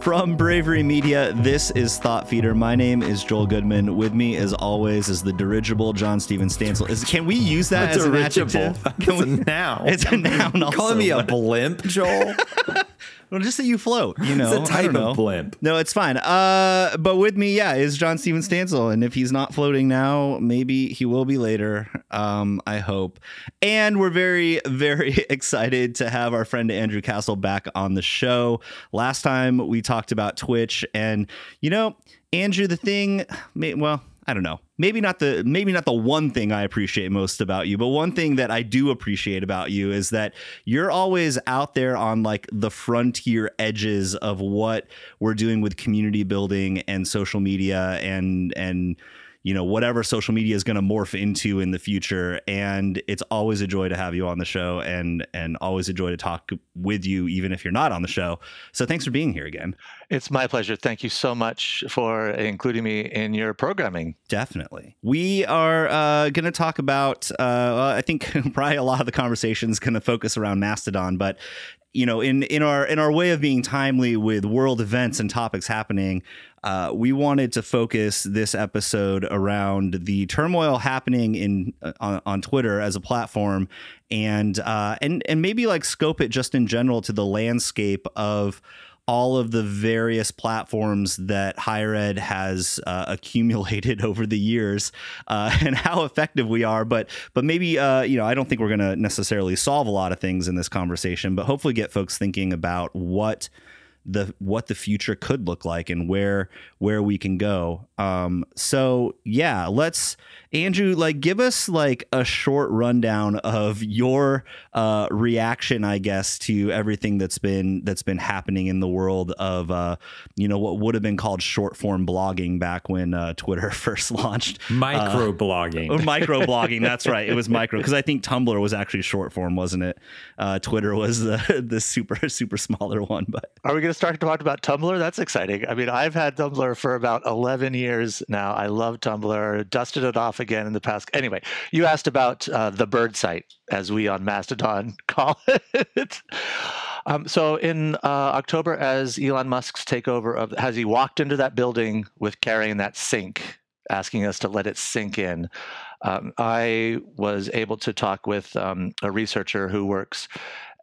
From Bravery Media, this is Thought Feeder. My name is Joel Goodman. With me, as always, is the dirigible Jon-Stephen Stansel. Is, can we use that That's as an dirigible. adjective? Can a we, noun. It's a noun. Also, calling me a blimp, Joel? well, just that you float. You know, it's a type of blimp. No, it's fine. Uh, but with me, yeah, is Jon-Stephen Stansel, and if he's not floating now, maybe he will be later. Um, I hope. And we're very, very excited to have our friend Andrew Castle back on the show. Last time we talked about Twitch, and you know, Andrew, the thing, well. I don't know. Maybe not the maybe not the one thing I appreciate most about you, but one thing that I do appreciate about you is that you're always out there on like the frontier edges of what we're doing with community building and social media and and you know whatever social media is going to morph into in the future and it's always a joy to have you on the show and and always a joy to talk with you even if you're not on the show so thanks for being here again It's my pleasure. Thank you so much for including me in your programming. Definitely. We are uh, going to talk about, uh, I think probably a lot of the conversation is going to focus around Mastodon, but you know, in, in our in our way of being timely with world events and topics happening, uh, we wanted to focus this episode around the turmoil happening in uh, on, on Twitter as a platform, and uh, and and maybe like scope it just in general to the landscape of all of the various platforms that higher ed has uh, accumulated over the years uh, and how effective we are. But but maybe uh, you know i don't think we're going to necessarily solve a lot of things in this conversation but hopefully get folks thinking about what the what the future could look like and where where we can go um so yeah let's andrew like give us like a short rundown of your uh reaction i guess to everything that's been that's been happening in the world of uh you know what would have been called short form blogging back when uh twitter first launched Micro blogging. or micro blogging that's right it was micro because i think tumblr was actually short form wasn't it uh twitter was the the super super smaller one but Are we going to start to talk about Tumblr? That's exciting. I mean, I've had Tumblr for about 11 years now. I love Tumblr, dusted it off again in the past. Anyway, you asked about uh, the bird site, as we on Mastodon call it. Um, so in uh, October, as Elon Musk's takeover of, has he walked into that building with carrying that sink, asking us to let it sink in? Um, I was able to talk with um, a researcher who works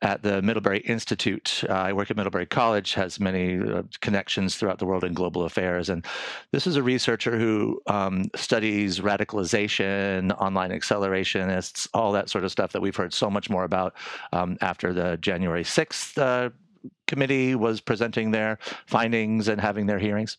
at the Middlebury Institute. Uh, I work at Middlebury College, has many uh, connections throughout the world in global affairs. And this is a researcher who um, studies radicalization, online accelerationists, all that sort of stuff that we've heard so much more about um, after the January 6th uh, committee was presenting their findings and having their hearings.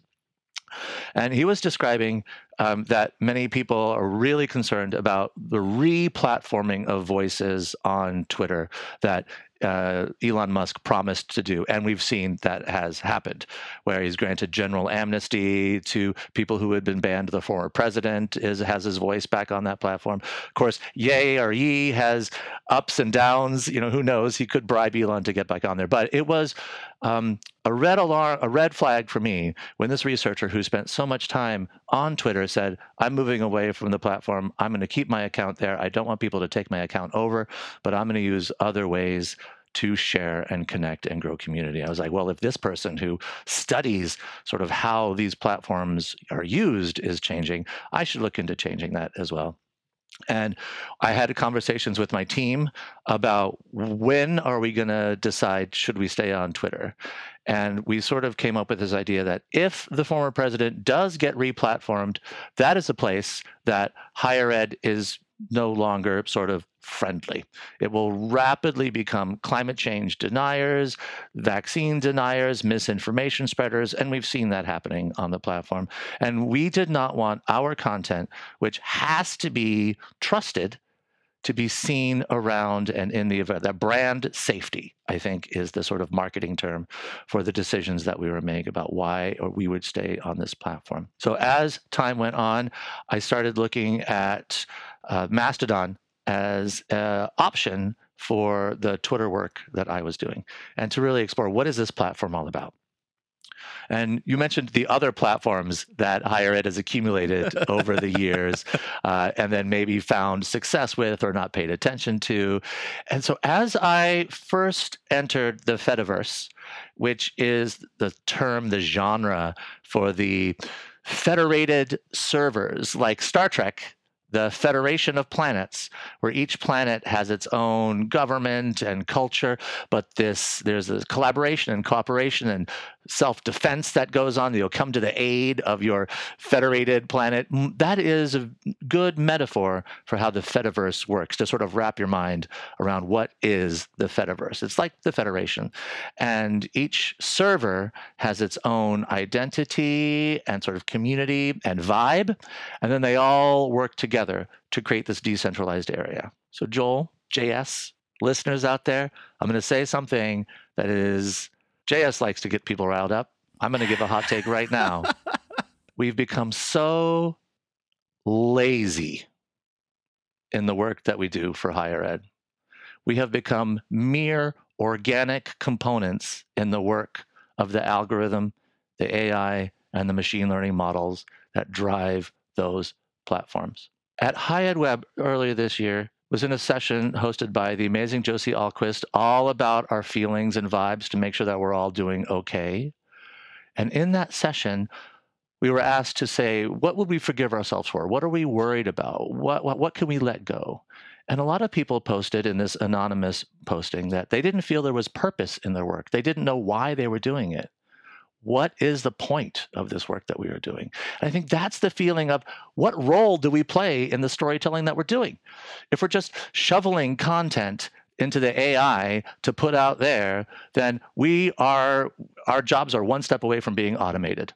And he was describing um, that many people are really concerned about the re-platforming of voices on Twitter that uh, Elon Musk promised to do, and we've seen that has happened, where he's granted general amnesty to people who had been banned. The former president is has his voice back on that platform. Of course, Yay or Ye has ups and downs. You know, who knows? He could bribe Elon to get back on there, but it was um, a red alarm, a red flag for me when this researcher who spent so much time on Twitter said, "I'm moving away from the platform. I'm going to keep my account there. I don't want people to take my account over, but I'm going to use other ways." To share and connect and grow community. I was like, well, if this person who studies sort of how these platforms are used is changing, I should look into changing that as well. And I had conversations with my team about when are we going to decide should we stay on Twitter? And we sort of came up with this idea that if the former president does get replatformed, that is a place that higher ed is no longer sort of friendly. It will rapidly become climate change deniers, vaccine deniers, misinformation spreaders, and we've seen that happening on the platform. And we did not want our content, which has to be trusted, to be seen around and in the event. That brand safety, I think, is the sort of marketing term for the decisions that we were making about why or we would stay on this platform. So as time went on, I started looking at uh, Mastodon as an option for the Twitter work that I was doing and to really explore what is this platform all about. And you mentioned the other platforms that higher ed has accumulated over the years uh, and then maybe found success with or not paid attention to. And so as I first entered the Fediverse, which is the term, the genre for the federated servers like Star Trek the Federation of Planets, where each planet has its own government and culture, but this there's a collaboration and cooperation and self-defense that goes on. You'll come to the aid of your federated planet. That is a good metaphor for how the Fediverse works, to sort of wrap your mind around what is the Fediverse. It's like the Federation. And each server has its own identity and sort of community and vibe. And then they all work together to create this decentralized area. So, Joel, JS, listeners out there, I'm going to say something that is JS likes to get people riled up. I'm going to give a hot take right now. We've become so lazy in the work that we do for higher ed. We have become mere organic components in the work of the algorithm, the AI, and the machine learning models that drive those platforms at HighEdWeb earlier this year was in a session hosted by the amazing Josie Ahlquist all about our feelings and vibes to make sure that we're all doing okay. And in that session, we were asked to say, what would we forgive ourselves for? What are we worried about? What, what, what can we let go? And a lot of people posted in this anonymous posting that they didn't feel there was purpose in their work. They didn't know why they were doing it what is the point of this work that we are doing? And I think that's the feeling of what role do we play in the storytelling that we're doing? If we're just shoveling content into the AI to put out there, then we are our jobs are one step away from being automated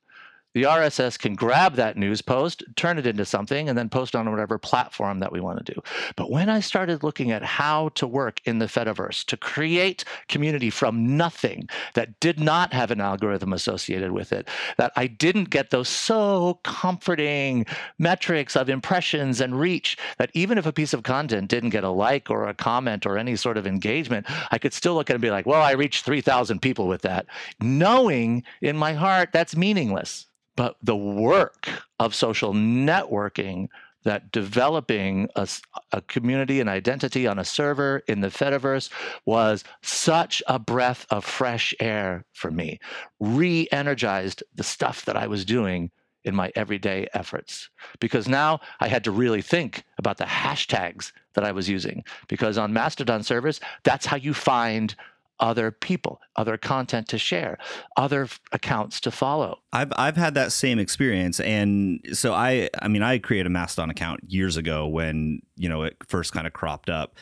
the RSS can grab that news post, turn it into something, and then post on whatever platform that we want to do. But when I started looking at how to work in the Fediverse to create community from nothing that did not have an algorithm associated with it, that I didn't get those so comforting metrics of impressions and reach, that even if a piece of content didn't get a like or a comment or any sort of engagement, I could still look at it and be like, well, I reached 3,000 people with that, knowing in my heart that's meaningless but the work of social networking that developing a, a, community and identity on a server in the Fediverse was such a breath of fresh air for me, re energized the stuff that I was doing in my everyday efforts. Because now I had to really think about the hashtags that I was using. Because on Mastodon servers, that's how you find other people, other content to share, other f- accounts to follow. I've I've had that same experience, and so I I mean I created a Mastodon account years ago when you know it first kind of cropped up,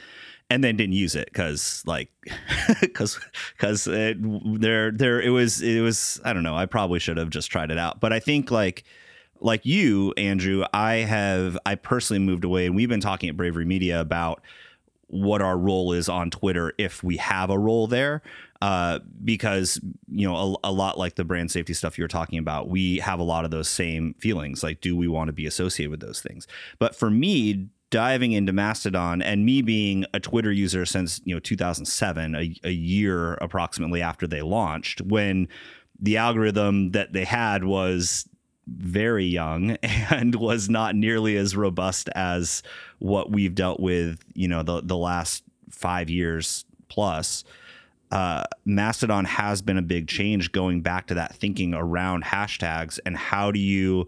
and then didn't use it because like because because there there it was it was I don't know I probably should have just tried it out, but I think like like you Andrew I have I personally moved away, and we've been talking at Bravery Media about what our role is on Twitter if we have a role there. Uh, because you know a, a, lot like the brand safety stuff you're talking about, we have a lot of those same feelings. Like, do we want to be associated with those things? But for me, diving into Mastodon and me being a Twitter user since you know 2007, a, a year approximately after they launched, when the algorithm that they had was very young and was not nearly as robust as what we've dealt with, you know, the the last five years plus. Uh, Mastodon has been a big change going back to that thinking around hashtags and how do you,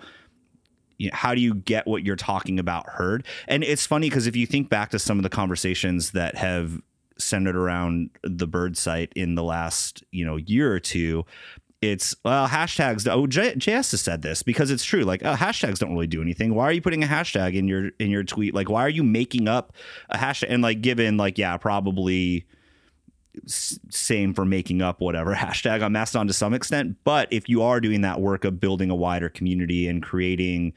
how do you get what you're talking about heard? And it's funny because if you think back to some of the conversations that have centered around the bird site in the last you know year or two it's well hashtags oh J- js has said this because it's true. Like oh, hashtags don't really do anything. Why are you putting a hashtag in your in your tweet? Like why are you making up a hashtag and like given like yeah probably same for making up whatever hashtag on mastodon to some extent. But if you are doing that work of building a wider community and creating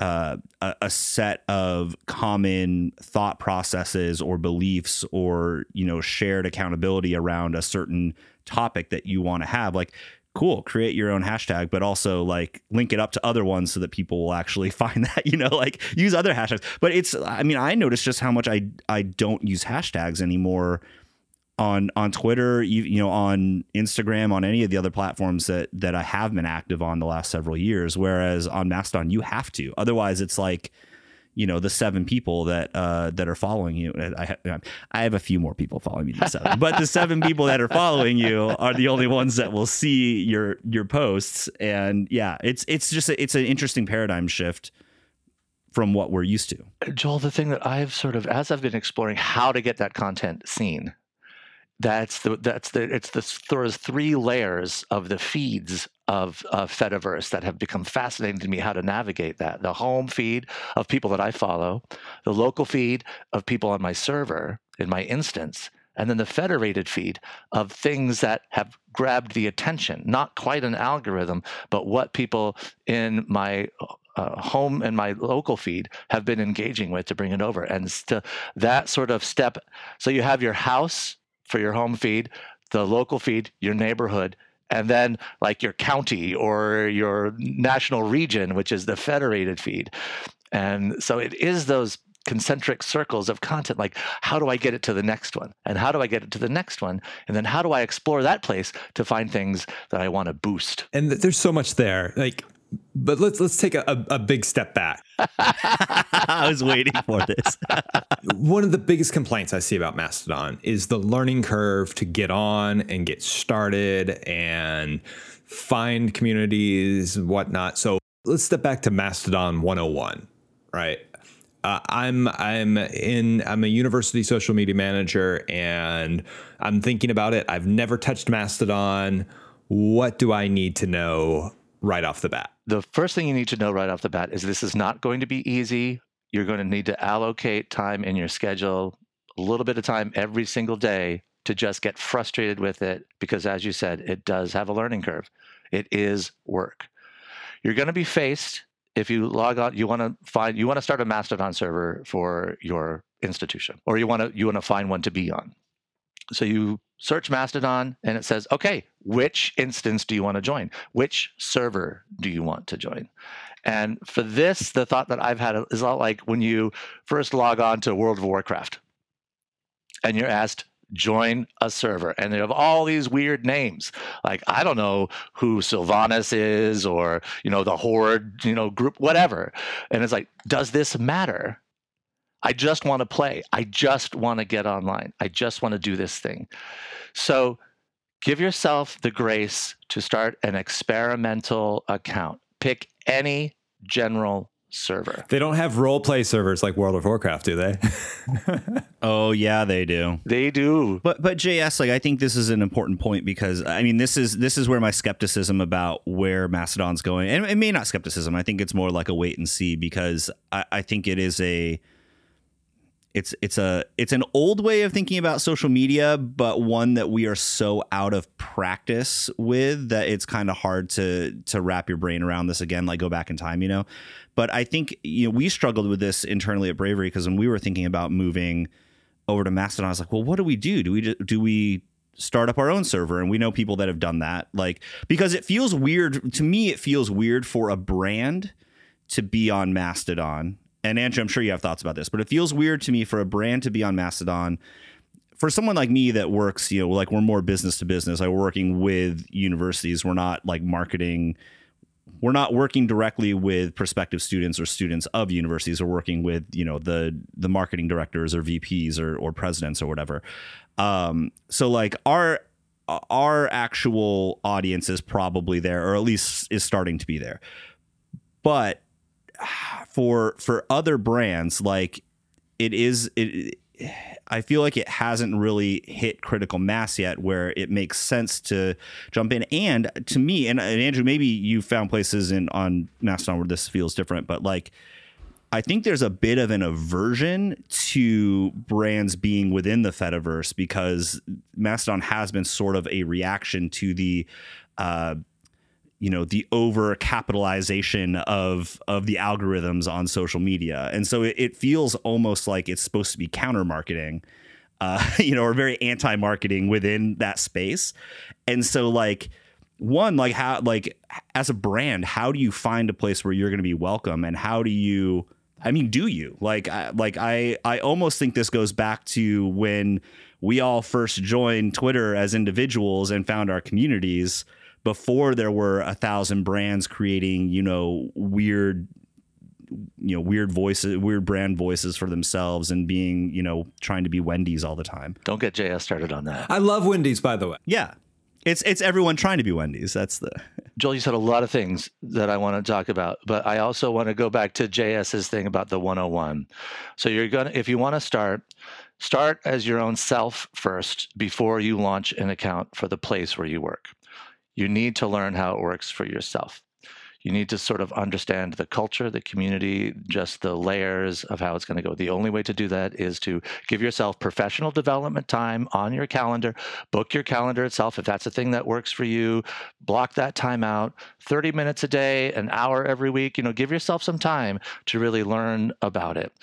uh, a, a, set of common thought processes or beliefs or you know shared accountability around a certain topic that you want to have like cool create your own hashtag but also like link it up to other ones so that people will actually find that you know like use other hashtags but it's i mean i notice just how much i i don't use hashtags anymore on on Twitter, you, you know, on Instagram, on any of the other platforms that that I have been active on the last several years. Whereas on Mastodon, you have to. Otherwise, it's like you know the seven people that uh, that are following you. I have, I have a few more people following me than seven, but the seven people that are following you are the only ones that will see your your posts. And yeah, it's it's just a, it's an interesting paradigm shift from what we're used to. Joel, the thing that I've sort of as I've been exploring how to get that content seen that's the that's the it's the there's three layers of the feeds of, of Fediverse that have become fascinating to me how to navigate that. The home feed of people that I follow, the local feed of people on my server in my instance, and then the federated feed of things that have grabbed the attention. Not quite an algorithm, but what people in my uh, home and my local feed have been engaging with to bring it over. And to that sort of step, so you have your house for your home feed, the local feed, your neighborhood, and then like your county or your national region, which is the federated feed. And so it is those concentric circles of content like how do i get it to the next one? And how do i get it to the next one? And then how do i explore that place to find things that i want to boost? And there's so much there. Like but let's let's take a, a, a big step back. I was waiting for this. One of the biggest complaints I see about Mastodon is the learning curve to get on and get started and find communities and whatnot. So let's step back to Mastodon 101, right? Uh, I'm I'm in I'm a university social media manager and I'm thinking about it. I've never touched Mastodon. What do I need to know right off the bat? The first thing you need to know right off the bat is this is not going to be easy. You're going to need to allocate time in your schedule, a little bit of time every single day to just get frustrated with it because, as you said, it does have a learning curve. It is work. You're going to be faced if you log on, you want to find, you want to start a Mastodon server for your institution, or you want to you want to find one to be on. So you search Mastodon and it says, okay, which instance do you want to join? Which server do you want to join? And for this, the thought that I've had is a lot like when you first log on to World of Warcraft and you're asked, join a server. And they have all these weird names. Like, I don't know who Sylvanas is or, you know, the Horde, you know, group, whatever. And it's like, does this matter? I just want to play. I just want to get online. I just want to do this thing. So give yourself the grace to start an experimental account. Pick any general server. They don't have role play servers like World of Warcraft, do they? oh yeah, they do. They do. But but JS, like I think this is an important point because I mean this is this is where my skepticism about where Mastodon's going, and it may not skepticism. I think it's more like a wait and see because I, I think it is a it's it's a it's an old way of thinking about social media, but one that we are so out of practice with that it's kind of hard to to wrap your brain around this again, like go back in time, you know. But I think you know we struggled with this internally at Bravery because when we were thinking about moving over to Mastodon, I was like, well, what do we do? Do we do we start up our own server? And we know people that have done that, like because it feels weird to me. It feels weird for a brand to be on Mastodon and Andrew, I'm sure you have thoughts about this, but it feels weird to me for a brand to be on Mastodon. For someone like me that works, you know, like we're more business to business, we're working with universities. We're not like marketing. We're not working directly with prospective students or students of universities. We're working with, you know, the the marketing directors or VPs or or presidents or whatever. Um, so like our our actual audience is probably there, or at least is starting to be there. But for for other brands like it is it I feel like it hasn't really hit critical mass yet where it makes sense to jump in. And to me, and, and, Andrew, maybe you found places in on Mastodon where this feels different, but like I think there's a bit of an aversion to brands being within the Fediverse because Mastodon has been sort of a reaction to the uh, you know the over capitalization of of the algorithms on social media. And so it, it feels almost like it's supposed to be counter marketing uh, you know or very anti marketing within that space. And so like one like how like as a brand how do you find a place where you're going to be welcome? And how do you i mean do you? Like I, like i i almost think this goes back to when we all first joined Twitter as individuals and found our communities before there were a thousand brands creating, you know, weird you know weird voices weird brand voices for themselves and being you know trying to be wendy's all the time Don't get JS started on that. I love Wendy's, by the way. yeah it's it's everyone trying to be wendy's that's the Joel, you said a lot of things that I want to talk about, but I also want to go back to JS's thing about the 101. So you're gonna if you want to start, start as your own self first before you launch an account for the place where you work. You need to learn how it works for yourself. You need to sort of understand the culture, the community, just the layers of how it's going to go. The only way to do that is to give yourself professional development time on your calendar, book your calendar itself if that's a thing that works for you, block that time out 30 minutes a day, an hour every week. You know, give yourself some time to really learn about it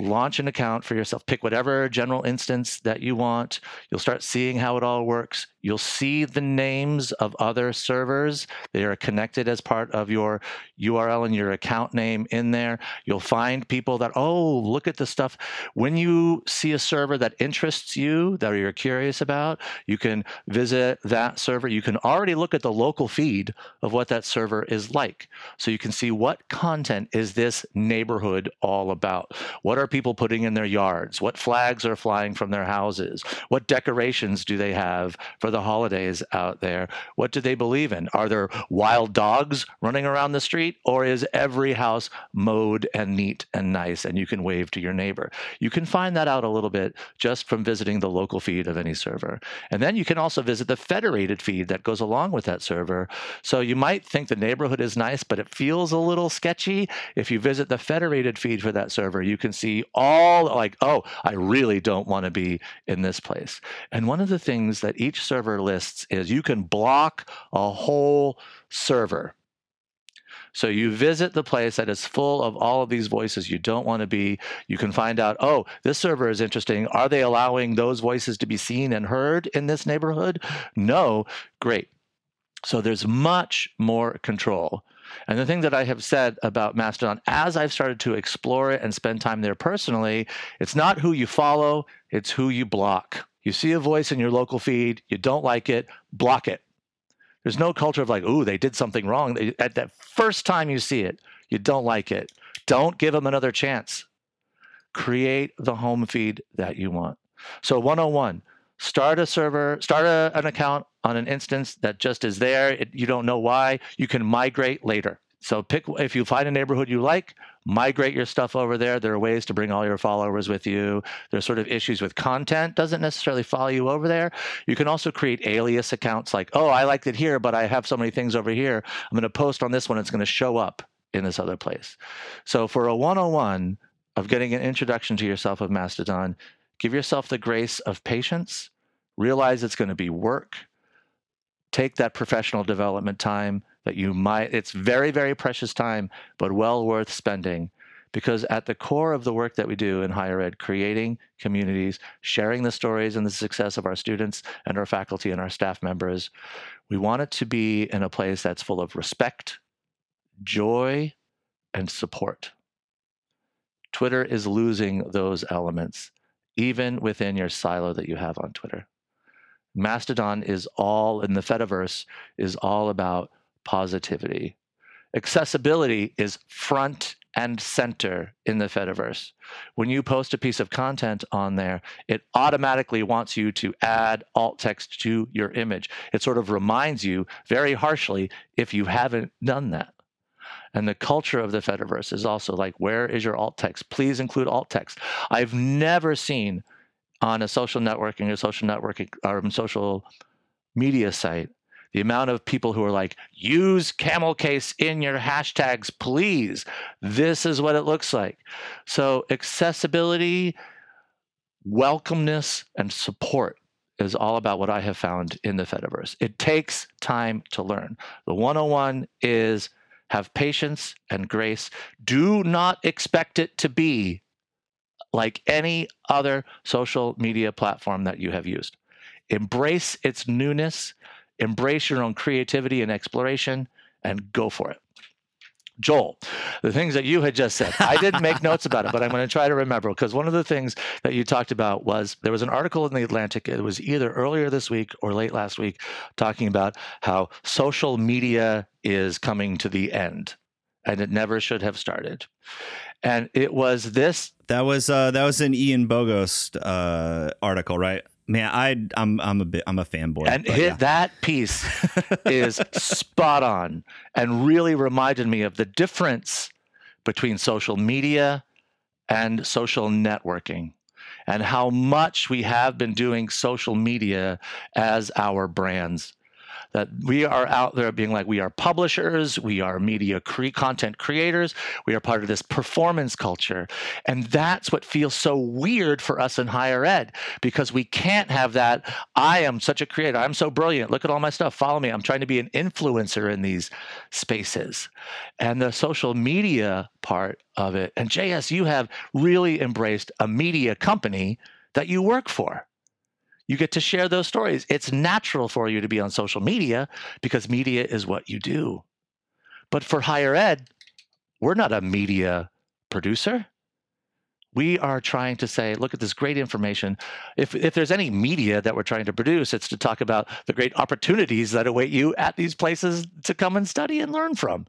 launch an account for yourself. Pick whatever general instance that you want. You'll start seeing how it all works. You'll see the names of other servers. They are connected as part of your URL and your account name in there. You'll find people that, oh, look at the stuff. When you see a server that interests you, that you're curious about, you can visit that server. You can already look at the local feed of what that server is like. So you can see what content is this neighborhood all about? What are people putting in their yards? What flags are flying from their houses? What decorations do they have for the holidays out there? What do they believe in? Are there wild dogs running around the street, or is every house mowed and neat and nice and you can wave to your neighbor? You can find that out a little bit just from visiting the local feed of any server. And then you can also visit the federated feed that goes along with that server. So you might think the neighborhood is nice, but it feels a little sketchy. If you visit the federated feed for that server, you can see all like, oh, I really don't want to be in this place. And one of the things that each server lists is you can block a whole server. So you visit the place that is full of all of these voices you don't want to be. You can find out, oh, this server is interesting. Are they allowing those voices to be seen and heard in this neighborhood? No. Great. So there's much more control. And the thing that I have said about Mastodon, as I've started to explore it and spend time there personally, it's not who you follow, it's who you block. You see a voice in your local feed, you don't like it, block it. There's no culture of like, ooh, they did something wrong. At that first time you see it, you don't like it. Don't give them another chance. Create the home feed that you want. So 101, start a server, start a, an account on an instance that just is there. It, you don't know why. You can migrate later. So pick if you find a neighborhood you like, migrate your stuff over there. There are ways to bring all your followers with you. There's sort of issues with content doesn't necessarily follow you over there. You can also create alias accounts like, oh, I liked it here, but I have so many things over here. I'm going to post on this one. It's going to show up in this other place. So for a 101 of getting an introduction to yourself of Mastodon, give yourself the grace of patience. Realize it's going to be work take that professional development time that you might it's very very precious time but well worth spending. Because at the core of the work that we do in higher ed creating communities sharing the stories and the success of our students and our faculty and our staff members we want it to be in a place that's full of respect joy and support. Twitter is losing those elements even within your silo that you have on twitter. Mastodon is all, in the Fediverse, is all about positivity. Accessibility is front and center in the Fediverse. When you post a piece of content on there, it automatically wants you to add alt text to your image. It sort of reminds you very harshly if you haven't done that. And the culture of the Fediverse is also like, where is your alt text? Please include alt text. I've never seen on a social networking or social networking or social media site the amount of people who are like use camel case in your hashtags please. This is what it looks like. So accessibility welcomeness and support is all about what i have found in the fediverse. It takes time to learn. The 101 is have patience and grace. Do not expect it to be like any other social media platform that you have used. Embrace its newness, embrace your own creativity and exploration, and go for it. Joel, the things that you had just said. I didn't make notes about it, but I'm going to try to remember because one of the things that you talked about was there was an article in the Atlantic. It was either earlier this week or late last week talking about how social media is coming to the end and it never should have started. And it was this. That was uh, that was an Ian Bogost uh, article, right? Man, I I'm I'm a bit I'm a fanboy. And hit, yeah. that piece is spot on and really reminded me of the difference between social media and social networking and how much we have been doing social media as our brands that we are out there being like we are publishers we are media cre- content creators we are part of this performance culture. And that's what feels so weird for us in higher ed because we can't have that i am such a creator i'm so brilliant look at all my stuff follow me i'm trying to be an influencer in these spaces. And the social media part of it and js you have really embraced a media company that you work for you get to share those stories. It's natural for you to be on social media because media is what you do. But for higher ed, we're not a media producer. We are trying to say, look at this great information. If, if there's any media that we're trying to produce, it's to talk about the great opportunities that await you at these places to come and study and learn from.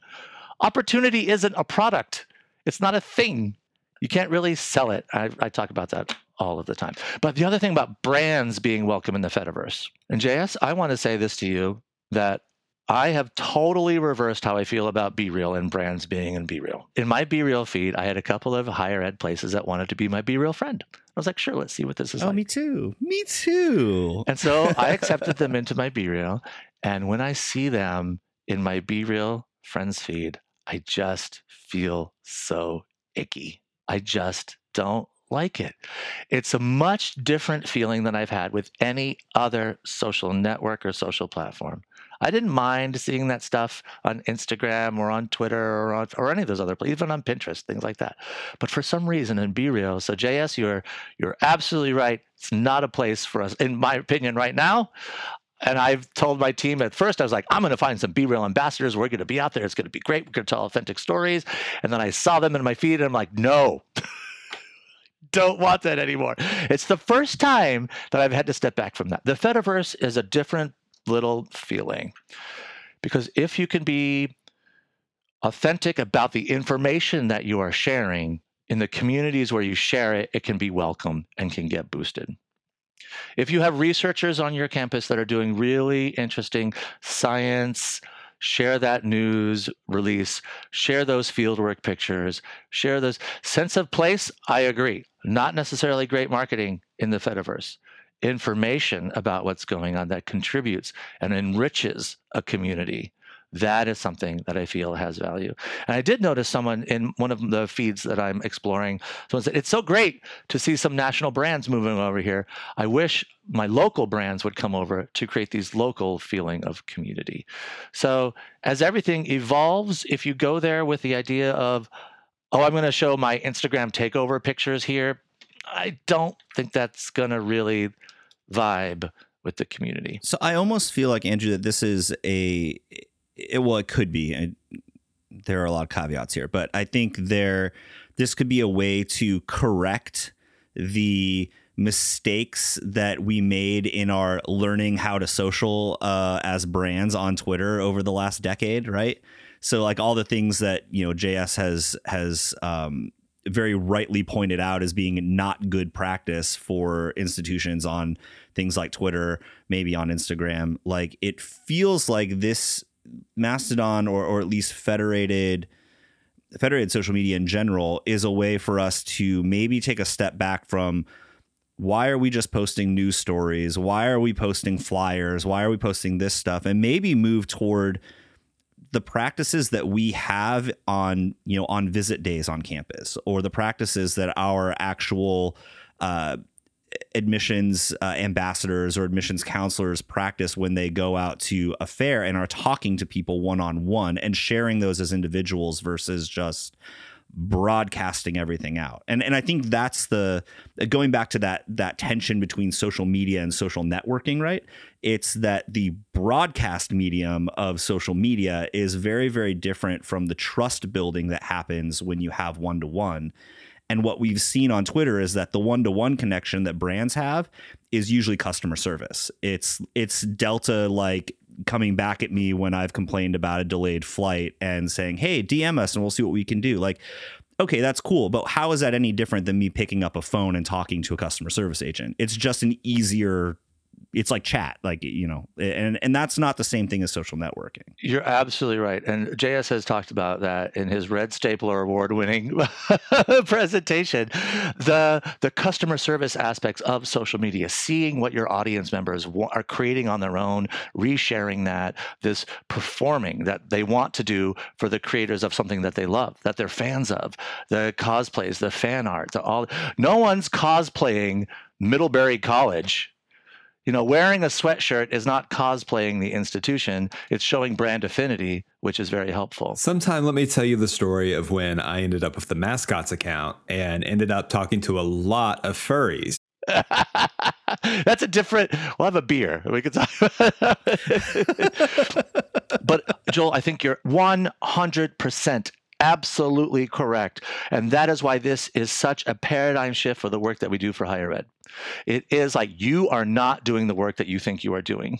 Opportunity isn't a product, it's not a thing. You can't really sell it. I, I talk about that all of the time. But the other thing about brands being welcome in the Fediverse, and JS, I want to say this to you that I have totally reversed how I feel about BeReal and brands being in BeReal. In my BeReal feed, I had a couple of higher ed places that wanted to be my BeReal friend. I was like, sure, let's see what this is oh, like. me too. Me too. And so I accepted them into my BeReal. And when I see them in my BeReal friends feed, I just feel so icky. I just don't like it. It's a much different feeling than I've had with any other social network or social platform. I didn't mind seeing that stuff on Instagram or on Twitter or on, or any of those other places, even on Pinterest, things like that. But for some reason, in BeReal, so JS, you're you're absolutely right. It's not a place for us, in my opinion, right now. And I've told my team at first, I was like, I'm going to find some BeReal ambassadors. We're going to be out there. It's going to be great. We're going to tell authentic stories. And then I saw them in my feed, and I'm like, no. don't want that anymore. It's the first time that I've had to step back from that. The Fediverse is a different little feeling because if you can be authentic about the information that you are sharing in the communities where you share it, it can be welcome and can get boosted. If you have researchers on your campus that are doing really interesting science, share that news release, share those fieldwork pictures, share those sense of place. I agree. Not necessarily great marketing in the Fediverse. Information about what's going on that contributes and enriches a community that is something that I feel has value. And I did notice someone in one of the feeds that I'm exploring, someone said, It's so great to see some national brands moving over here. I wish my local brands would come over to create these local feeling of community. So as everything evolves, if you go there with the idea of, oh, I'm going to show my Instagram takeover pictures here, I don't think that's going to really vibe with the community. So I almost feel like Andrew that this is a it, well, it could be. I, there are a lot of caveats here, but I think there this could be a way to correct the mistakes that we made in our learning how to social uh, as brands on Twitter over the last decade, right? So like all the things that you know JS has has um, very rightly pointed out as being not good practice for institutions on things like Twitter, maybe on Instagram. Like it feels like this Mastodon or or at least federated federated social media in general is a way for us to maybe take a step back from why are we just posting news stories? Why are we posting flyers? Why are we posting this stuff? And maybe move toward the practices that we have on you know on visit days on campus or the practices that our actual uh, admissions uh, ambassadors or admissions counselors practice when they go out to a fair and are talking to people one on one and sharing those as individuals versus just broadcasting everything out. And and I think that's the going back to that that tension between social media and social networking, right? It's that the broadcast medium of social media is very very different from the trust building that happens when you have one to one. And what we've seen on Twitter is that the one to one connection that brands have is usually customer service. It's it's Delta like coming back at me when I've complained about a delayed flight and saying, "Hey, DM us and we'll see what we can do." Like okay, that's cool, but how is that any different than me picking up a phone and talking to a customer service agent? It's just an easier it's like chat like you know and and that's not the same thing as social networking. You're absolutely right and js has talked about that in his red stapler award winning presentation. The the customer service aspects of social media seeing what your audience members are creating on their own resharing that this performing that they want to do for the creators of something that they love that they're fans of the cosplays the fan art the all no one's cosplaying middlebury college you know, wearing a sweatshirt is not cosplaying the institution. It's showing brand affinity, which is very helpful. Sometime let me tell you the story of when I ended up with the mascots account and ended up talking to a lot of furries. That's a different. We'll have a beer. We can talk. but Joel, I think you're 100% absolutely correct. And that is why this is such a paradigm shift for the work that we do for higher ed. It is like you are not doing the work that you think you are doing.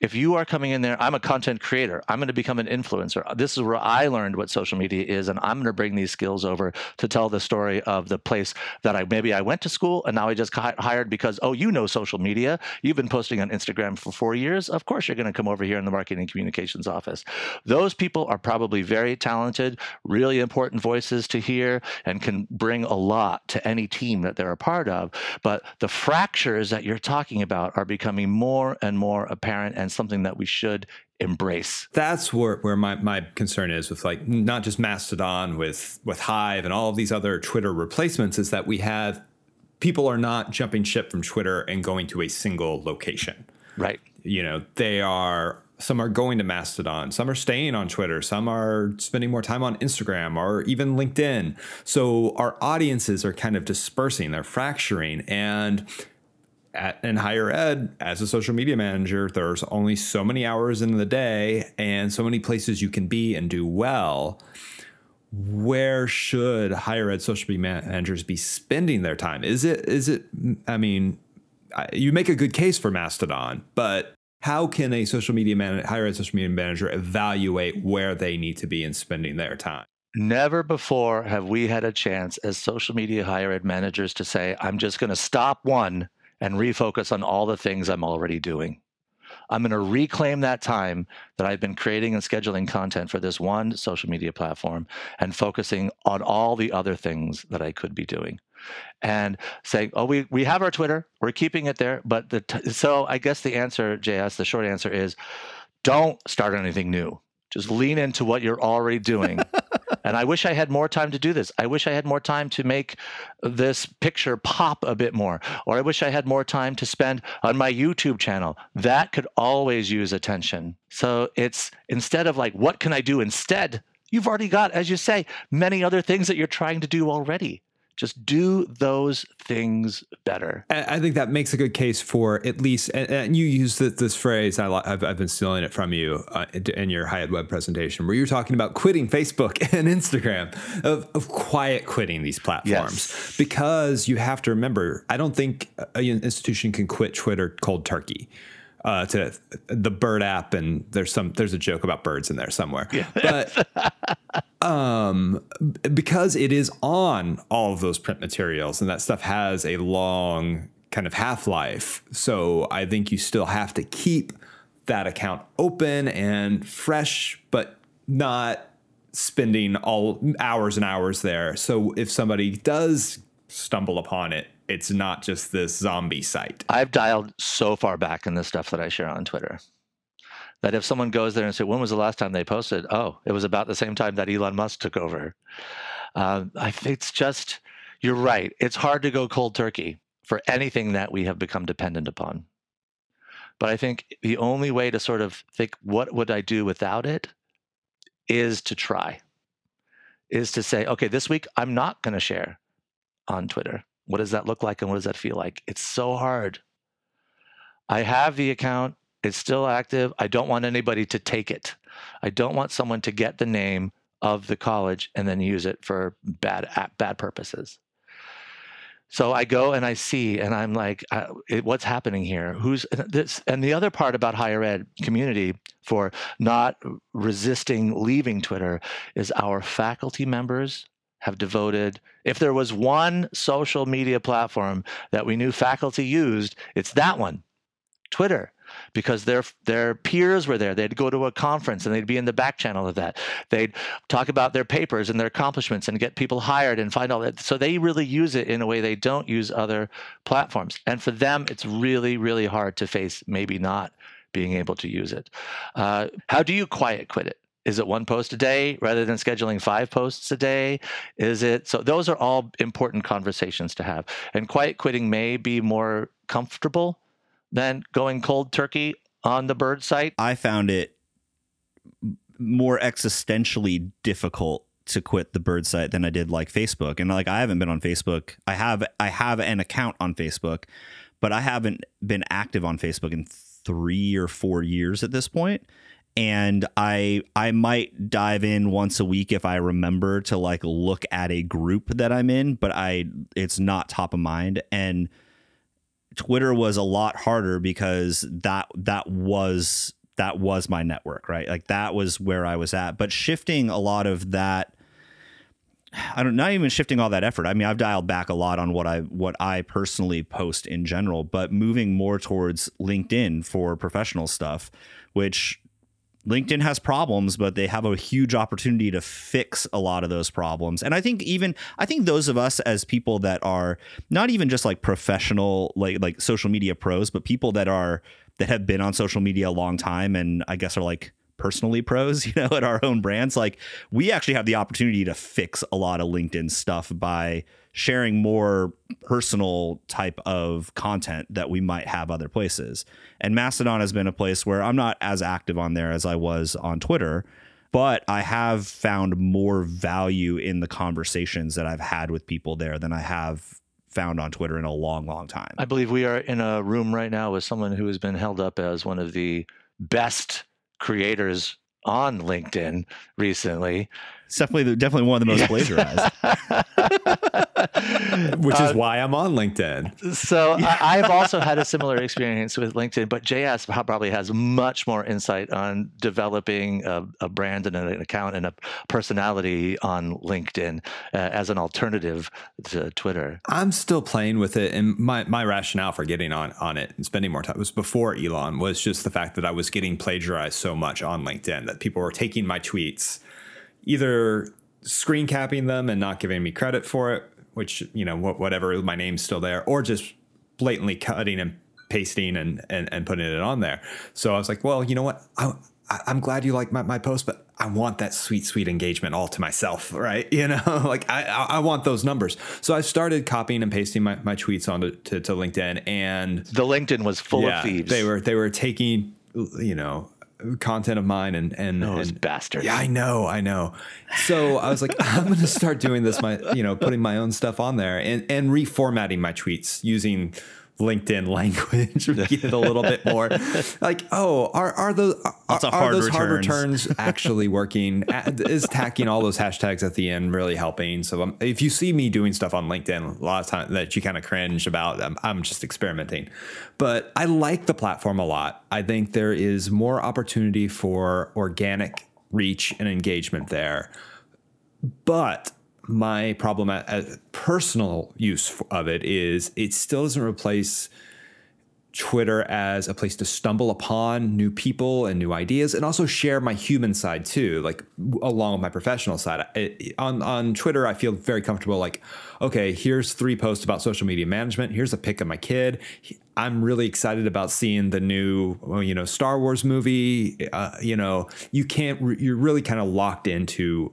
If you are coming in there, I'm a content creator. I'm going to become an influencer. This is where I learned what social media is, and I'm going to bring these skills over to tell the story of the place that I maybe I went to school and now I just hired because oh, you know social media. You've been posting on Instagram for four years. Of course, you're going to come over here in the marketing communications office. Those people are probably very talented, really important voices to hear, and can bring a lot to any team that they're a part of. But the fractures that you're talking about are becoming more and more apparent and something that we should embrace. That's where, where my, my concern is with like not just Mastodon with with Hive and all of these other Twitter replacements is that we have people are not jumping ship from Twitter and going to a single location. Right. You know, they are some are going to Mastodon, some are staying on Twitter, some are spending more time on Instagram or even LinkedIn. So our audiences are kind of dispersing, they're fracturing and at, in higher ed, as a social media manager, there's only so many hours in the day and so many places you can be and do well. Where should higher ed social media managers be spending their time? Is it, is it, I mean, you make a good case for Mastodon, but how can a social media man, higher ed social media manager evaluate where they need to be in spending their time? Never before have we had a chance as social media higher ed managers to say, I'm just going to stop one and refocus on all the things I'm already doing. I'm going to reclaim that time that I've been creating and scheduling content for this one social media platform and focusing on all the other things that I could be doing. And saying, oh, we, we have our Twitter, we're keeping it there. But the t- so I guess the answer, JS, the short answer is don't start anything new. Just lean into what you're already doing and I wish I had more time to do this. I wish I had more time to make this picture pop a bit more, or I wish I had more time to spend on my YouTube channel. That could always use attention. So it's instead of like, what can I do instead? You've already got, as you say, many other things that you're trying to do already. Just do those things better. I think that makes a good case for at least, and you use this phrase, I've, been stealing it from you uh, in your Ed Web presentation, where you're talking about quitting Facebook and Instagram, of, of quiet quitting these platforms. Yes. Because you have to remember, I don't think an institution can quit Twitter cold turkey uh, to the bird app, and there's some there's a joke about birds in there somewhere. Yeah. But um, because it is on all of those print materials, and that stuff has a long kind of half life, so I think you still have to keep that account open and fresh, but not spending all hours and hours there. So if somebody does stumble upon it, it's not just this zombie site. I've dialed so far back in the stuff that I share on Twitter that if someone goes there and say, "When was the last time they posted?" Oh, it was about the same time that Elon Musk took over. Uh, I think it's just you're right. It's hard to go cold turkey for anything that we have become dependent upon. But I think the only way to sort of think, what would I do without it, is to try is to say, okay, this week I'm not going to share on Twitter. What does that look like and what does that feel like? It's so hard. I have the account, it's still active. I don't want anybody to take it. I don't want someone to get the name of the college and then use it for bad bad purposes. So I go and I see, and I'm like, uh, what's happening here? Who's this? And the other part about higher ed community for not resisting leaving Twitter is our faculty members have devoted, if there was one social media platform that we knew faculty used, it's that one, Twitter because their their peers were there. They'd go to a conference and they'd be in the back channel of that. They'd talk about their papers and their accomplishments and get people hired and find all that. So they really use it in a way they don't use other platforms. And for them, it's really really hard to face maybe not being able to use it. Uh, how do you quiet quit it? Is it one post a day rather than scheduling five posts a day? Is it so? Those are all important conversations to have. And quiet quitting may be more comfortable than going cold turkey on the bird site? I found it more existentially difficult to quit the bird site than I did like Facebook. And like I haven't been on Facebook. I have I have an account on Facebook, but I haven't been active on Facebook in 3 or 4 years at this point. And I I might dive in once a week if I remember to like look at a group that I'm in, but I it's not top of mind and Twitter was a lot harder because that that was that was my network, right? Like that was where I was at. But shifting a lot of that I don't not even shifting all that effort. I mean, I've dialed back a lot on what I what I personally post in general, but moving more towards LinkedIn for professional stuff, which LinkedIn has problems, but they have a huge opportunity to fix a lot of those problems. And I think even I think those of us as people that are not even just like professional like like social media pros, but people that are that have been on social media a long time and I guess are like personally pros, you know, at our own brands, like we actually have the opportunity to fix a lot of LinkedIn stuff by sharing more personal type of content that we might have other places. And Mastodon has been a place where I'm not as active on there as I was on Twitter, but I have found more value in the conversations that I've had with people there than I have found on Twitter in a long, long time. I believe we are in a room right now with someone who has been held up as one of the best creators on LinkedIn recently. It's definitely definitely one of the most plagiarized. Which is uh, why I'm on LinkedIn. So. I, have also had a similar experience with LinkedIn, but JS probably has much more insight on developing a, a brand and an account and a personality on LinkedIn uh, as an alternative to Twitter. I'm still playing with it, and my my rationale for getting on on it and spending more time was before Elon was just the fact that I was getting plagiarized so much on LinkedIn that people were taking my tweets either screen capping them and not giving me credit for it, which, you know, whatever, my name's still there, or just blatantly cutting and pasting and, and, and putting it on there. So I was like, well, you know what? I, I'm glad you like my, my post, but I want that sweet, sweet engagement all to myself, right? You know, like I, I want those numbers. So I started copying and pasting my, my tweets onto to, to LinkedIn and the LinkedIn was full yeah, of thieves. They were, they were taking, you know, content of mine and and oh, those and, bastards. Yeah, I know, I know. So I was like, I'm going to start doing this. My, you know, putting my own stuff on there and and reformatting my tweets using LinkedIn language, get it a little bit more like, oh, are are those are, are hard those returns. hard returns actually working? Is tacking all those hashtags at the end really helping? So um, if you see me doing stuff on LinkedIn, a lot of times that you kind of cringe about, I'm, I'm just experimenting. But I like the platform a lot. I think there is more opportunity for organic reach and engagement there. But my problem at, at, personal use of it is it still doesn't replace Twitter as a place to stumble upon new people and new ideas, and also share my human side too, like along with my professional side. It, on on Twitter, I feel very comfortable. Like, okay, here's three posts about social media management. Here's a pic of my kid. I'm really excited about seeing the new, you know, Star Wars movie. Uh, you know, you can't. You're really kind of locked into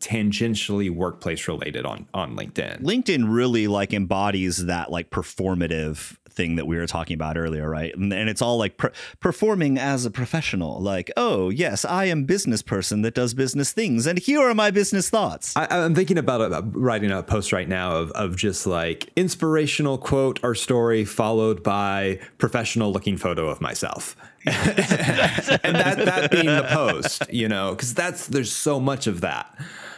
tangentially workplace related on on LinkedIn. LinkedIn really like embodies that like performative thing that we were talking about earlier, right? And, and it's all like per- performing as a professional. Like, oh yes, I am business person that does business things, and here are my business thoughts. I, am thinking about uh, writing a post right now of of just like inspirational quote or story followed by professional looking photo of myself. and that that being the post, you know, because that's there's so much of that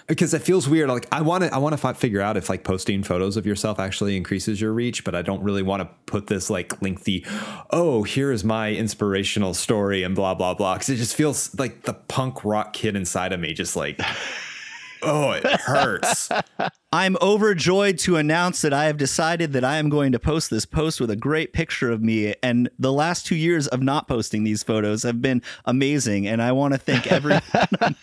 because it feels weird. Like I want to, I want to figure out if like posting photos of yourself actually increases your reach, but I don't really want to put this like lengthy, oh, here is my inspirational story and blah blah blah. Because it just feels like the punk rock kid inside of me just like Oh, it hurts. I'm overjoyed to announce that I have decided that I am going to post this post with a great picture of me. And the last two years of not posting these photos have been amazing. And I want to thank everyone.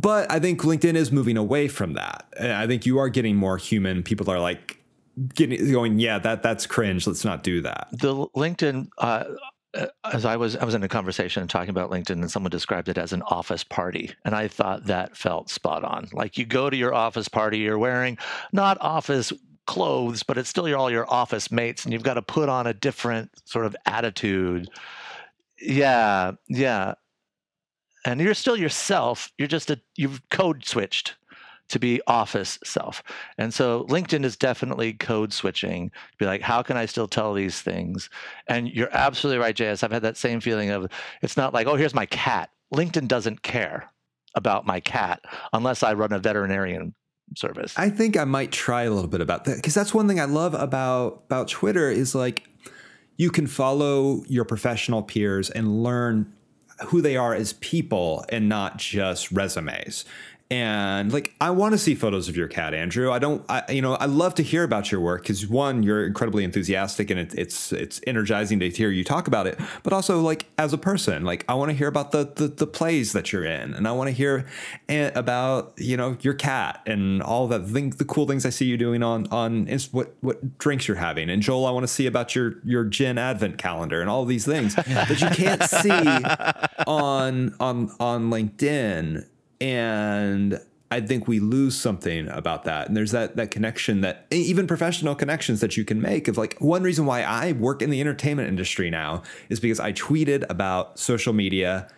but I think LinkedIn is moving away from that. I think you are getting more human. People are like, getting going yeah that that's cringe let's not do that the linkedin uh, Uh, uh, as I was I was in a conversation talking about LinkedIn and someone described it as an office party and I thought that felt spot on. Like you go to your office party, you're wearing not office clothes, but it's still your, all your office mates and you've got to put on a different sort of attitude. Yeah, yeah. And you're still yourself. You're just a you've code switched to be office self. And so LinkedIn is definitely code switching to be like, how can I still tell these things? And you're absolutely right, JS. I've had that same feeling of it's not like, oh, here's my cat. LinkedIn doesn't care about my cat unless I run a veterinarian service. I think I might try a little bit about that because that's one thing I love about about Twitter is like you can follow your professional peers and learn who they are as people and not just resumes and like i want to see photos of your cat andrew. I don't I, you know i love to hear about your work because one you're incredibly enthusiastic and it, it's it's energizing to hear you talk about it but also like as a person like i want to hear about the, the, the plays that you're in and i want to hear about you know your cat and all that thing the cool things i see you doing on on what what drinks you're having. And joel i want to see about your your gin advent calendar and all these things that you can't see on on on linkedin and I think we lose something about that. And there's that that connection that even professional connections that you can make of like one reason why I work in the entertainment industry now is because I tweeted about social media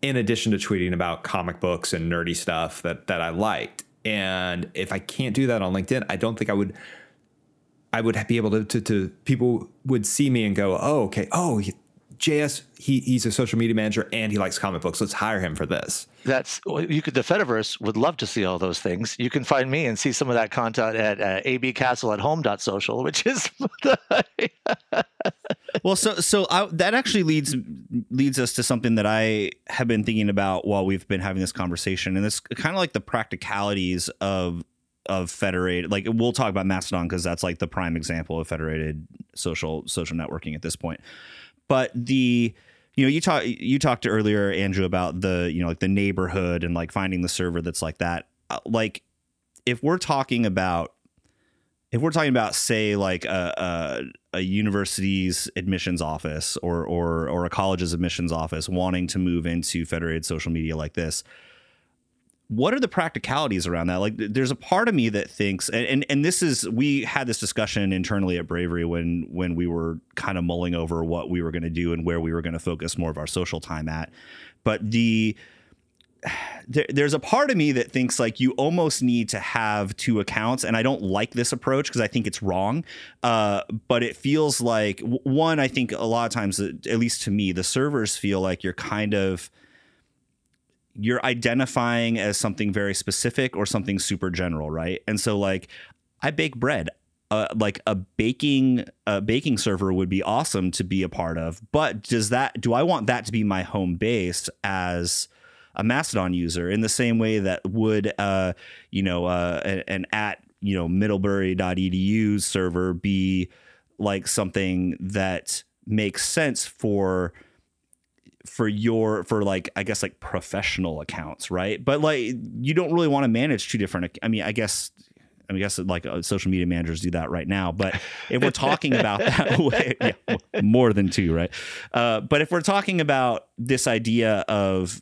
in addition to tweeting about comic books and nerdy stuff that that I liked. And if I can't do that on LinkedIn, I don't think I would I would be able to, to, to people would see me and go, oh, okay, oh, JS, he, he's a social media manager and he likes comic books. Let's hire him for this. That's you could. The Fediverse would love to see all those things. You can find me and see some of that content at uh, abcastle at home.social, which is. The well, so so I, that actually leads leads us to something that I have been thinking about while we've been having this conversation, and it's kind of like the practicalities of of federated like we'll talk about mastodon because that's like the prime example of federated social social networking at this point but the you know you talk you talked to earlier andrew about the you know like the neighborhood and like finding the server that's like that. Uh, like if we're talking about if we're talking about say like a, a, a university's admissions office or or or a college's admissions office wanting to move into federated social media like this what are the practicalities around that? Like, there's a part of me that thinks, and, and and this is we had this discussion internally at Bravery when when we were kind of mulling over what we were going to do and where we were going to focus more of our social time at. But the there, there's a part of me that thinks like you almost need to have two accounts, and I don't like this approach because I think it's wrong. Uh, but it feels like one, I think a lot of times, at least to me, the servers feel like you're kind of you're identifying as something very specific or something super general, right? And so like I bake bread. Uh, like a baking a baking server would be awesome to be a part of, but does that do I want that to be my home base as a Mastodon user in the same way that would uh, you know uh, an at you know middlebury.edu server be like something that makes sense for for your for like I guess like professional accounts, right? But like you don't really want to manage two different. I mean, I guess I mean, I guess like uh, social media managers do that right now. But if we're talking about that way, yeah, more than two, right? Uh, but if we're talking about this idea of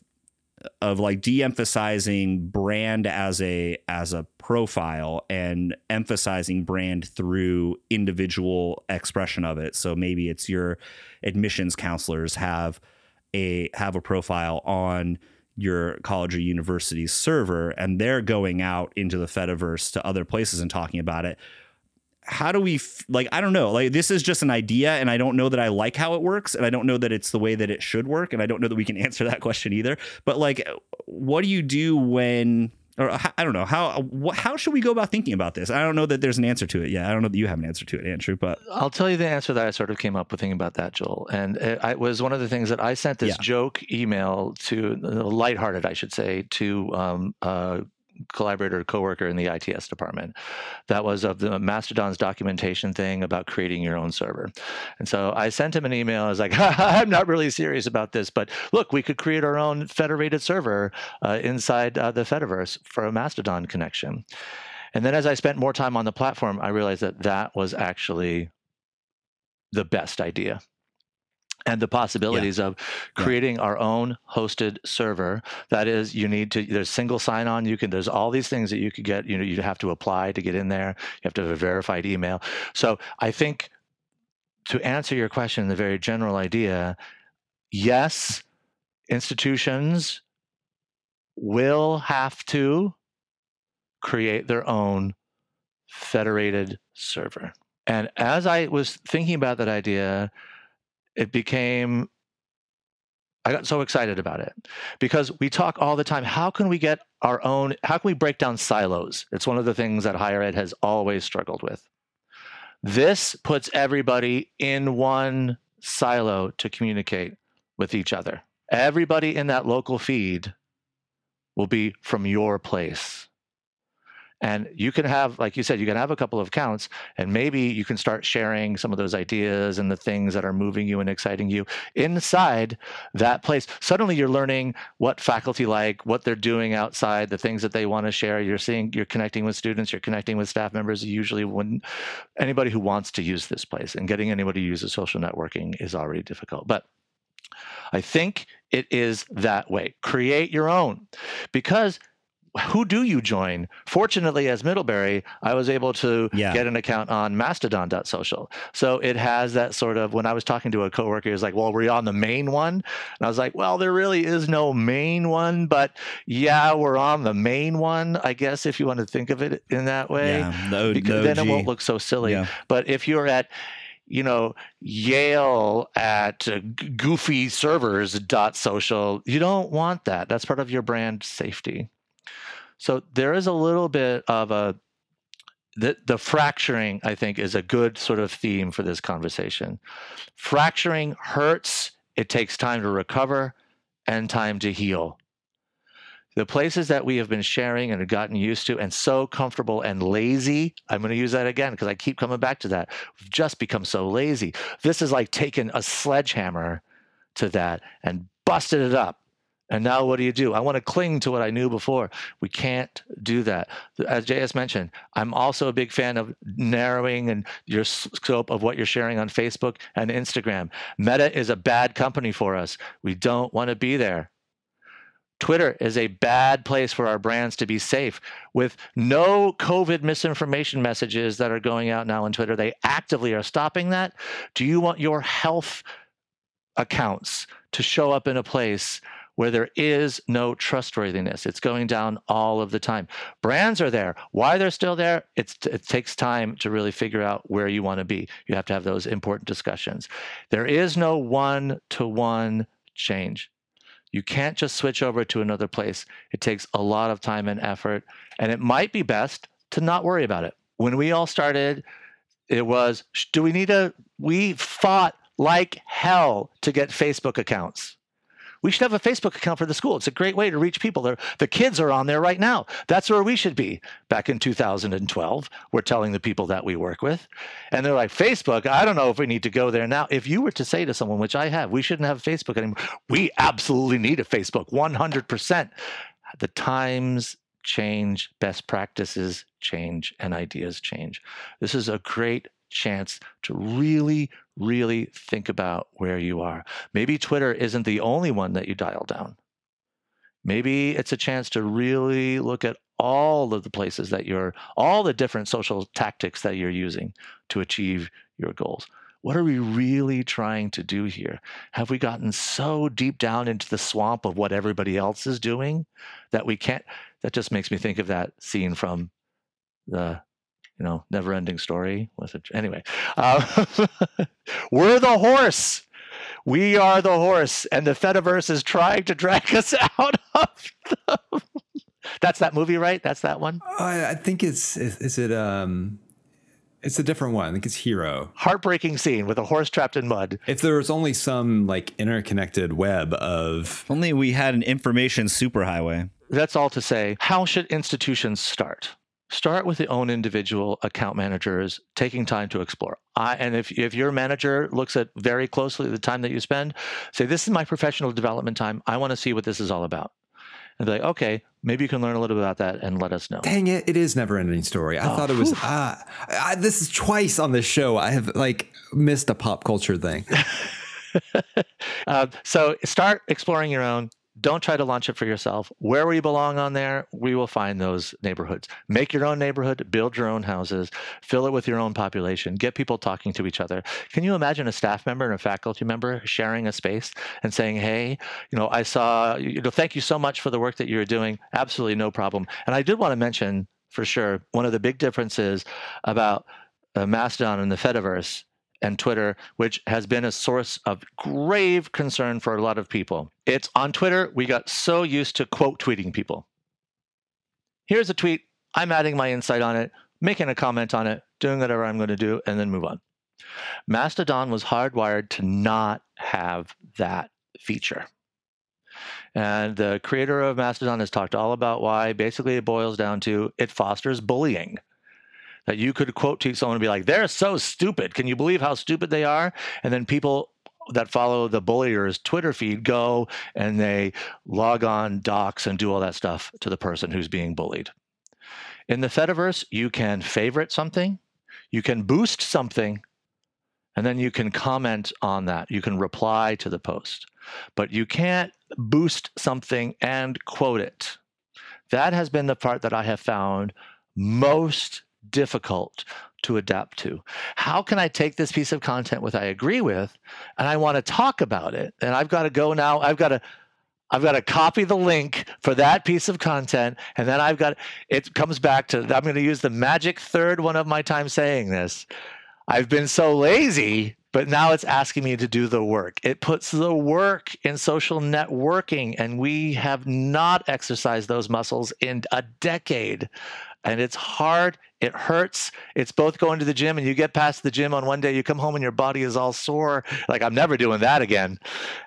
of like de-emphasizing brand as a as a profile and emphasizing brand through individual expression of it so maybe it's your admissions counselors have a have a profile on your college or university's server and they're going out into the fediverse to other places and talking about it. How do we f- like i don't know like this is just an idea and i don't know that i like how it works and i don't know that it's the way that it should work and i don't know that we can answer that question either. But like what do you do when or i don't know. How how should we go about thinking about this? I don't know that there's an answer to it yet. I don't know that you have an answer to it andrew but i'll tell you the answer that i sort of came up with thinking about that joel. And it, it was one of the things that i sent this yeah. joke email to uh, lighthearted i should say to um, uh, collaborator, coworker in the ITS department. That was of the Mastodon's documentation thing about creating your own server. And so I sent him an email. I was like, I'm not really serious about this, but look, we could create our own federated server uh, inside uh, the Fediverse for a Mastodon connection. And then as I spent more time on the platform, I realized that that was actually the best idea and the possibilities yeah. of creating yeah. our own hosted server that is you need to there's single sign on you can there's all these things that you could get you know you have to apply to get in there you have to have a verified email so i think to answer your question the very general idea yes institutions will have to create their own federated server and as i was thinking about that idea it became I got so excited about it because we talk all the time. How can we get our own, how can we break down silos? It's one of the things that higher ed has always struggled with. This puts everybody in one silo to communicate with each other. Everybody in that local feed will be from your place. And you can have, like you said, you can have a couple of accounts, and maybe you can start sharing some of those ideas and the things that are moving you and exciting you inside that place. Suddenly you're learning what faculty like, what they're doing outside, the things that they want to share. You're seeing, you're connecting with students, you're connecting with staff members. Usually, when anybody who wants to use this place and getting anybody to use the social networking is already difficult. But I think it is that way. Create your own because who do you join? Fortunately, as Middlebury, I was able to yeah. get an account on mastodon.social. So it has that sort of, when I was talking to a coworker, he was like, well, we're on the main one. And I was like, well, there really is no main one, but yeah, we're on the main one, I guess, if you want to think of it in that way. Yeah, the, because the then it won't look so silly. Yeah. But if you're at, you know, Yale at goofy servers dot social, you don't want that. That's part of your brand safety. So there is a little bit of a the, the fracturing, I think, is a good sort of theme for this conversation. Fracturing hurts, it takes time to recover and time to heal. The places that we have been sharing and have gotten used to and so comfortable and lazy, I'm going to use that again because I keep coming back to that. We've just become so lazy. This is like taking a sledgehammer to that and busted it up and now what do you do? I want to cling to what I knew before. We can't do that. As JS mentioned, I'm also a big fan of narrowing and your scope of what you're sharing on Facebook and Instagram. Meta is a bad company for us. We don't want to be there. Twitter is a bad place for our brands to be safe with no COVID misinformation messages that are going out now on Twitter. They actively are stopping that. Do you want your health accounts to show up in a place where there is no trustworthiness. It's going down all of the time. Brands are there. Why they're still there, it takes time to really figure out where you want to be. You have to have those important discussions. There is no one to one change. You can't just switch over to another place. It takes a lot of time and effort, and it might be best to not worry about it. When we all started, it was do we need a, we fought like hell to get Facebook accounts we should have a Facebook account for the school. It's a great way to reach people. They're, the kids are on there right now. That's where we should be. Back in 2012, we're telling the people that we work with. And they're like, Facebook, I don't know if we need to go there now. If you were to say to someone, which I have, we shouldn't have Facebook anymore, we absolutely need a Facebook 100%. The times change, best practices change, and ideas change. This is a great chance to really, really think about where you are. Maybe Twitter isn't the only one that you dial down. Maybe it's a chance to really look at all of the places that you're, all the different social tactics that you're using to achieve your goals. What are we really trying to do here? Have we gotten so deep down into the swamp of what everybody else is doing that we can't? That just makes me think of that scene from the you know, never ending story. Was it anyway? Uh, we're the horse. We are the horse, and the Fediverse is trying to drag us out of the. That's that movie, right? That's that one. I, I think it's is, is it um it's a different one. I think it's Hero. Heartbreaking scene with a horse trapped in mud. If there was only some like interconnected web of If only we had an information superhighway. That's all to say, how should institutions start? Start with the own individual account managers taking time to explore. I, and if, if your manager looks at very closely the time that you spend, say, This is my professional development time. I want to see what this is all about. And be like, okay, maybe you can learn a little bit about that and let us know. Dang it! It is never ending story. I Oh, thought it was. Ah, I, this is twice on this show. I have like missed a pop culture thing. uh, so start exploring your own. Don't try to launch it for yourself. Where we belong on there, we will find those neighborhoods. Make your own neighborhood, build your own houses, fill it with your own population, get people talking to each other. Can you imagine a staff member and a faculty member sharing a space and saying, "Hey, you know, I saw, you know, thank you so much for the work that you're doing. Absolutely no problem." And I did want to mention for sure one of the big differences about uh, Mastodon and the Fediverse and Twitter, which has been a source of grave concern for a lot of people. It's on Twitter, we got so used to quote tweeting people. Here's a tweet, I'm adding my insight on it, making a comment on it, doing whatever I'm going to do, and then move on. Mastodon was hardwired to not have that feature. And the creator of Mastodon has talked all about why basically it boils down to it fosters bullying that you could quote to someone and be like, they're so stupid. Can you believe how stupid they are? And then people that follow the bullier's Twitter feed go and they log on, dox, and do all that stuff to the person who's being bullied. In the Fediverse, you can favorite something, you can boost something, and then you can comment on that. You can reply to the post, but you can't boost something and quote it. That has been the part that I have found most difficult to adapt to. How can I take this piece of content with I agree with and I want to talk about it and I've got to go now I've got to I've got to copy the link for that piece of content and then I've got it comes back to I'm going to use the magic third one of my time saying this. I've been so lazy but now it's asking me to do the work. It puts the work in social networking, and we have not exercised those muscles in a decade. And it's hard, it hurts. It's both going to the gym and you get past the gym on one day, you come home and your body is all sore. Like, I'm never doing that again.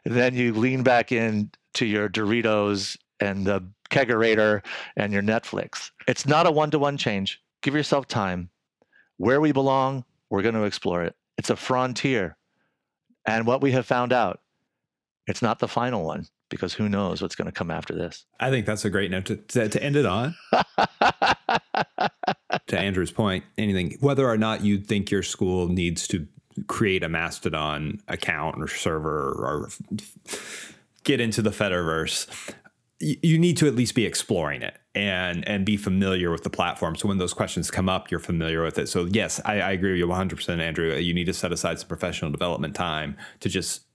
And then you lean back in to your Doritos and the kegerator and your Netflix. It's not a one to one change. Give yourself time. Where we belong, we're going to explore it. It's a frontier. And what we have found out, it's not the final one because who knows what's going to come after this. I think that's a great note to, to, to end it on. to Andrew's point, anything, whether or not you think your school needs to create a Mastodon account or server or get into the Fediverse, you, need to at least be exploring it and and be familiar with the platform. So when those questions come up, you're familiar with it. So yes, I, I agree with you 100%, Andrew. You need to set aside some professional development time to just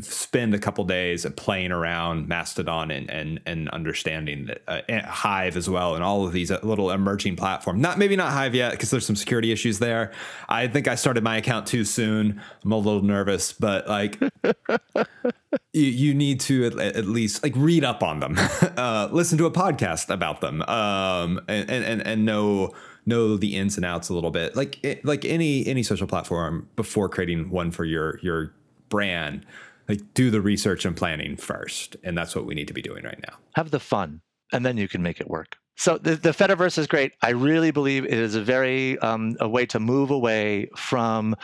spend a couple days playing around Mastodon and and and understanding that uh, Hive as well and all of these uh, little emerging platforms. Not maybe not Hive yet because there's some security issues there. I think I started my account too soon. I'm a little nervous, but like you, you need to at, at, least like read up on them, uh, listen to a podcast about them, um, and and and know know the ins and outs a little bit. Like like any any social platform before creating one for your your brand like do the research and planning first and that's what we need to be doing right now. Have the fun and then you can make it work. So the, the fediverse is great. I really believe it is a very um, a way to move away from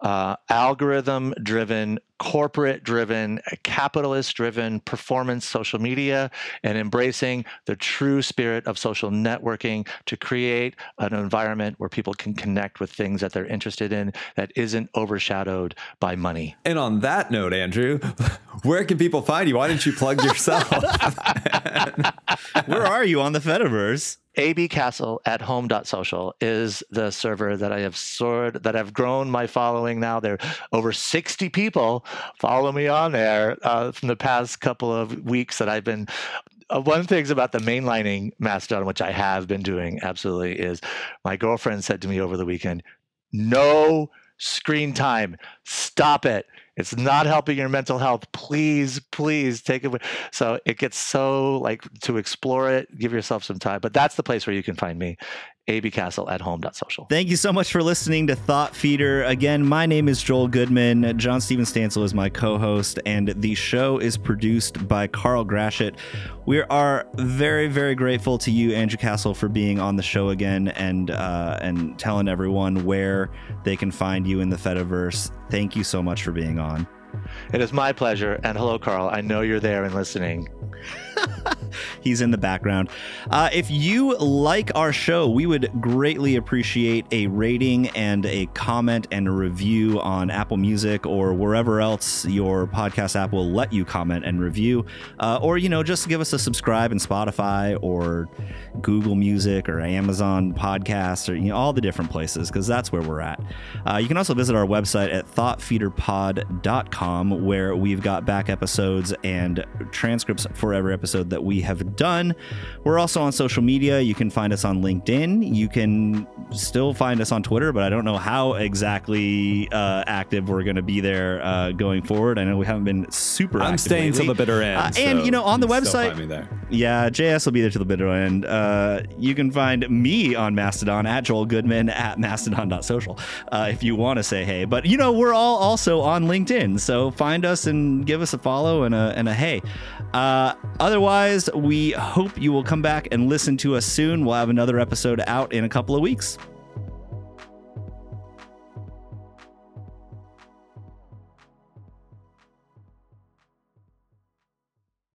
uh, algorithm driven corporate driven uh, capitalist driven performance social media and embracing the true spirit of social networking to create an environment where people can connect with things that they're interested in that isn't overshadowed by money. And on that note andrew Where can people find you? Why didn't you plug yourself? Where are you on the Fediverse? abcastle at home.social is the server that I have soared, that I've grown my following now. There are over 60 people follow me on there uh, from the past couple of weeks that I've been. Uh, one of the things about the mainlining Mastodon, which I have been doing absolutely, is my girlfriend said to me over the weekend, no screen time. Stop it. It's not helping your mental health. Please, please take it. So it gets so like to explore it, give yourself some time. But that's the place where you can find me, abcastle at home.social. Thank you so much for listening to Thought Feeder. Again, my name is Joel Goodman. Jon-Stephen Stansel is my co host, and the show is produced by Carl Grashit. We are very, very grateful to you, Andrew Castle, for being on the show again and uh, and telling everyone where they can find you in the Fediverse. Thank you so much for being on. It is my pleasure. And hello, Carl. I know you're there and listening. He's in the background. Uh, if you like our show, we would greatly appreciate a rating and a comment and a review on Apple Music or wherever else your podcast app will let you comment and review. Uh, or, you know, just give us a subscribe in Spotify or Google Music or Amazon Podcasts or, you know, all the different places because that's where we're at. Uh, you can also visit our website at thoughtfeederpod.com where we've got back episodes and transcripts for every episode that we have done. We're also on social media. You can find us on LinkedIn. You can still find us on Twitter, but I don't know how exactly uh, active we're going to be there uh, going forward. I know we haven't been super. I'm staying till the bitter end. Uh, and you know, on the you website, yeah, JS will be there to the bitter end. Uh, you can find me on Mastodon at Joel Goodman at mastodon.social uh, if you want to say hey. But you know, we're all also on LinkedIn, so find us and give us a follow and a and a hey. Uh, otherwise, we hope you will come back and listen to us soon. We'll have another episode out in a couple of weeks.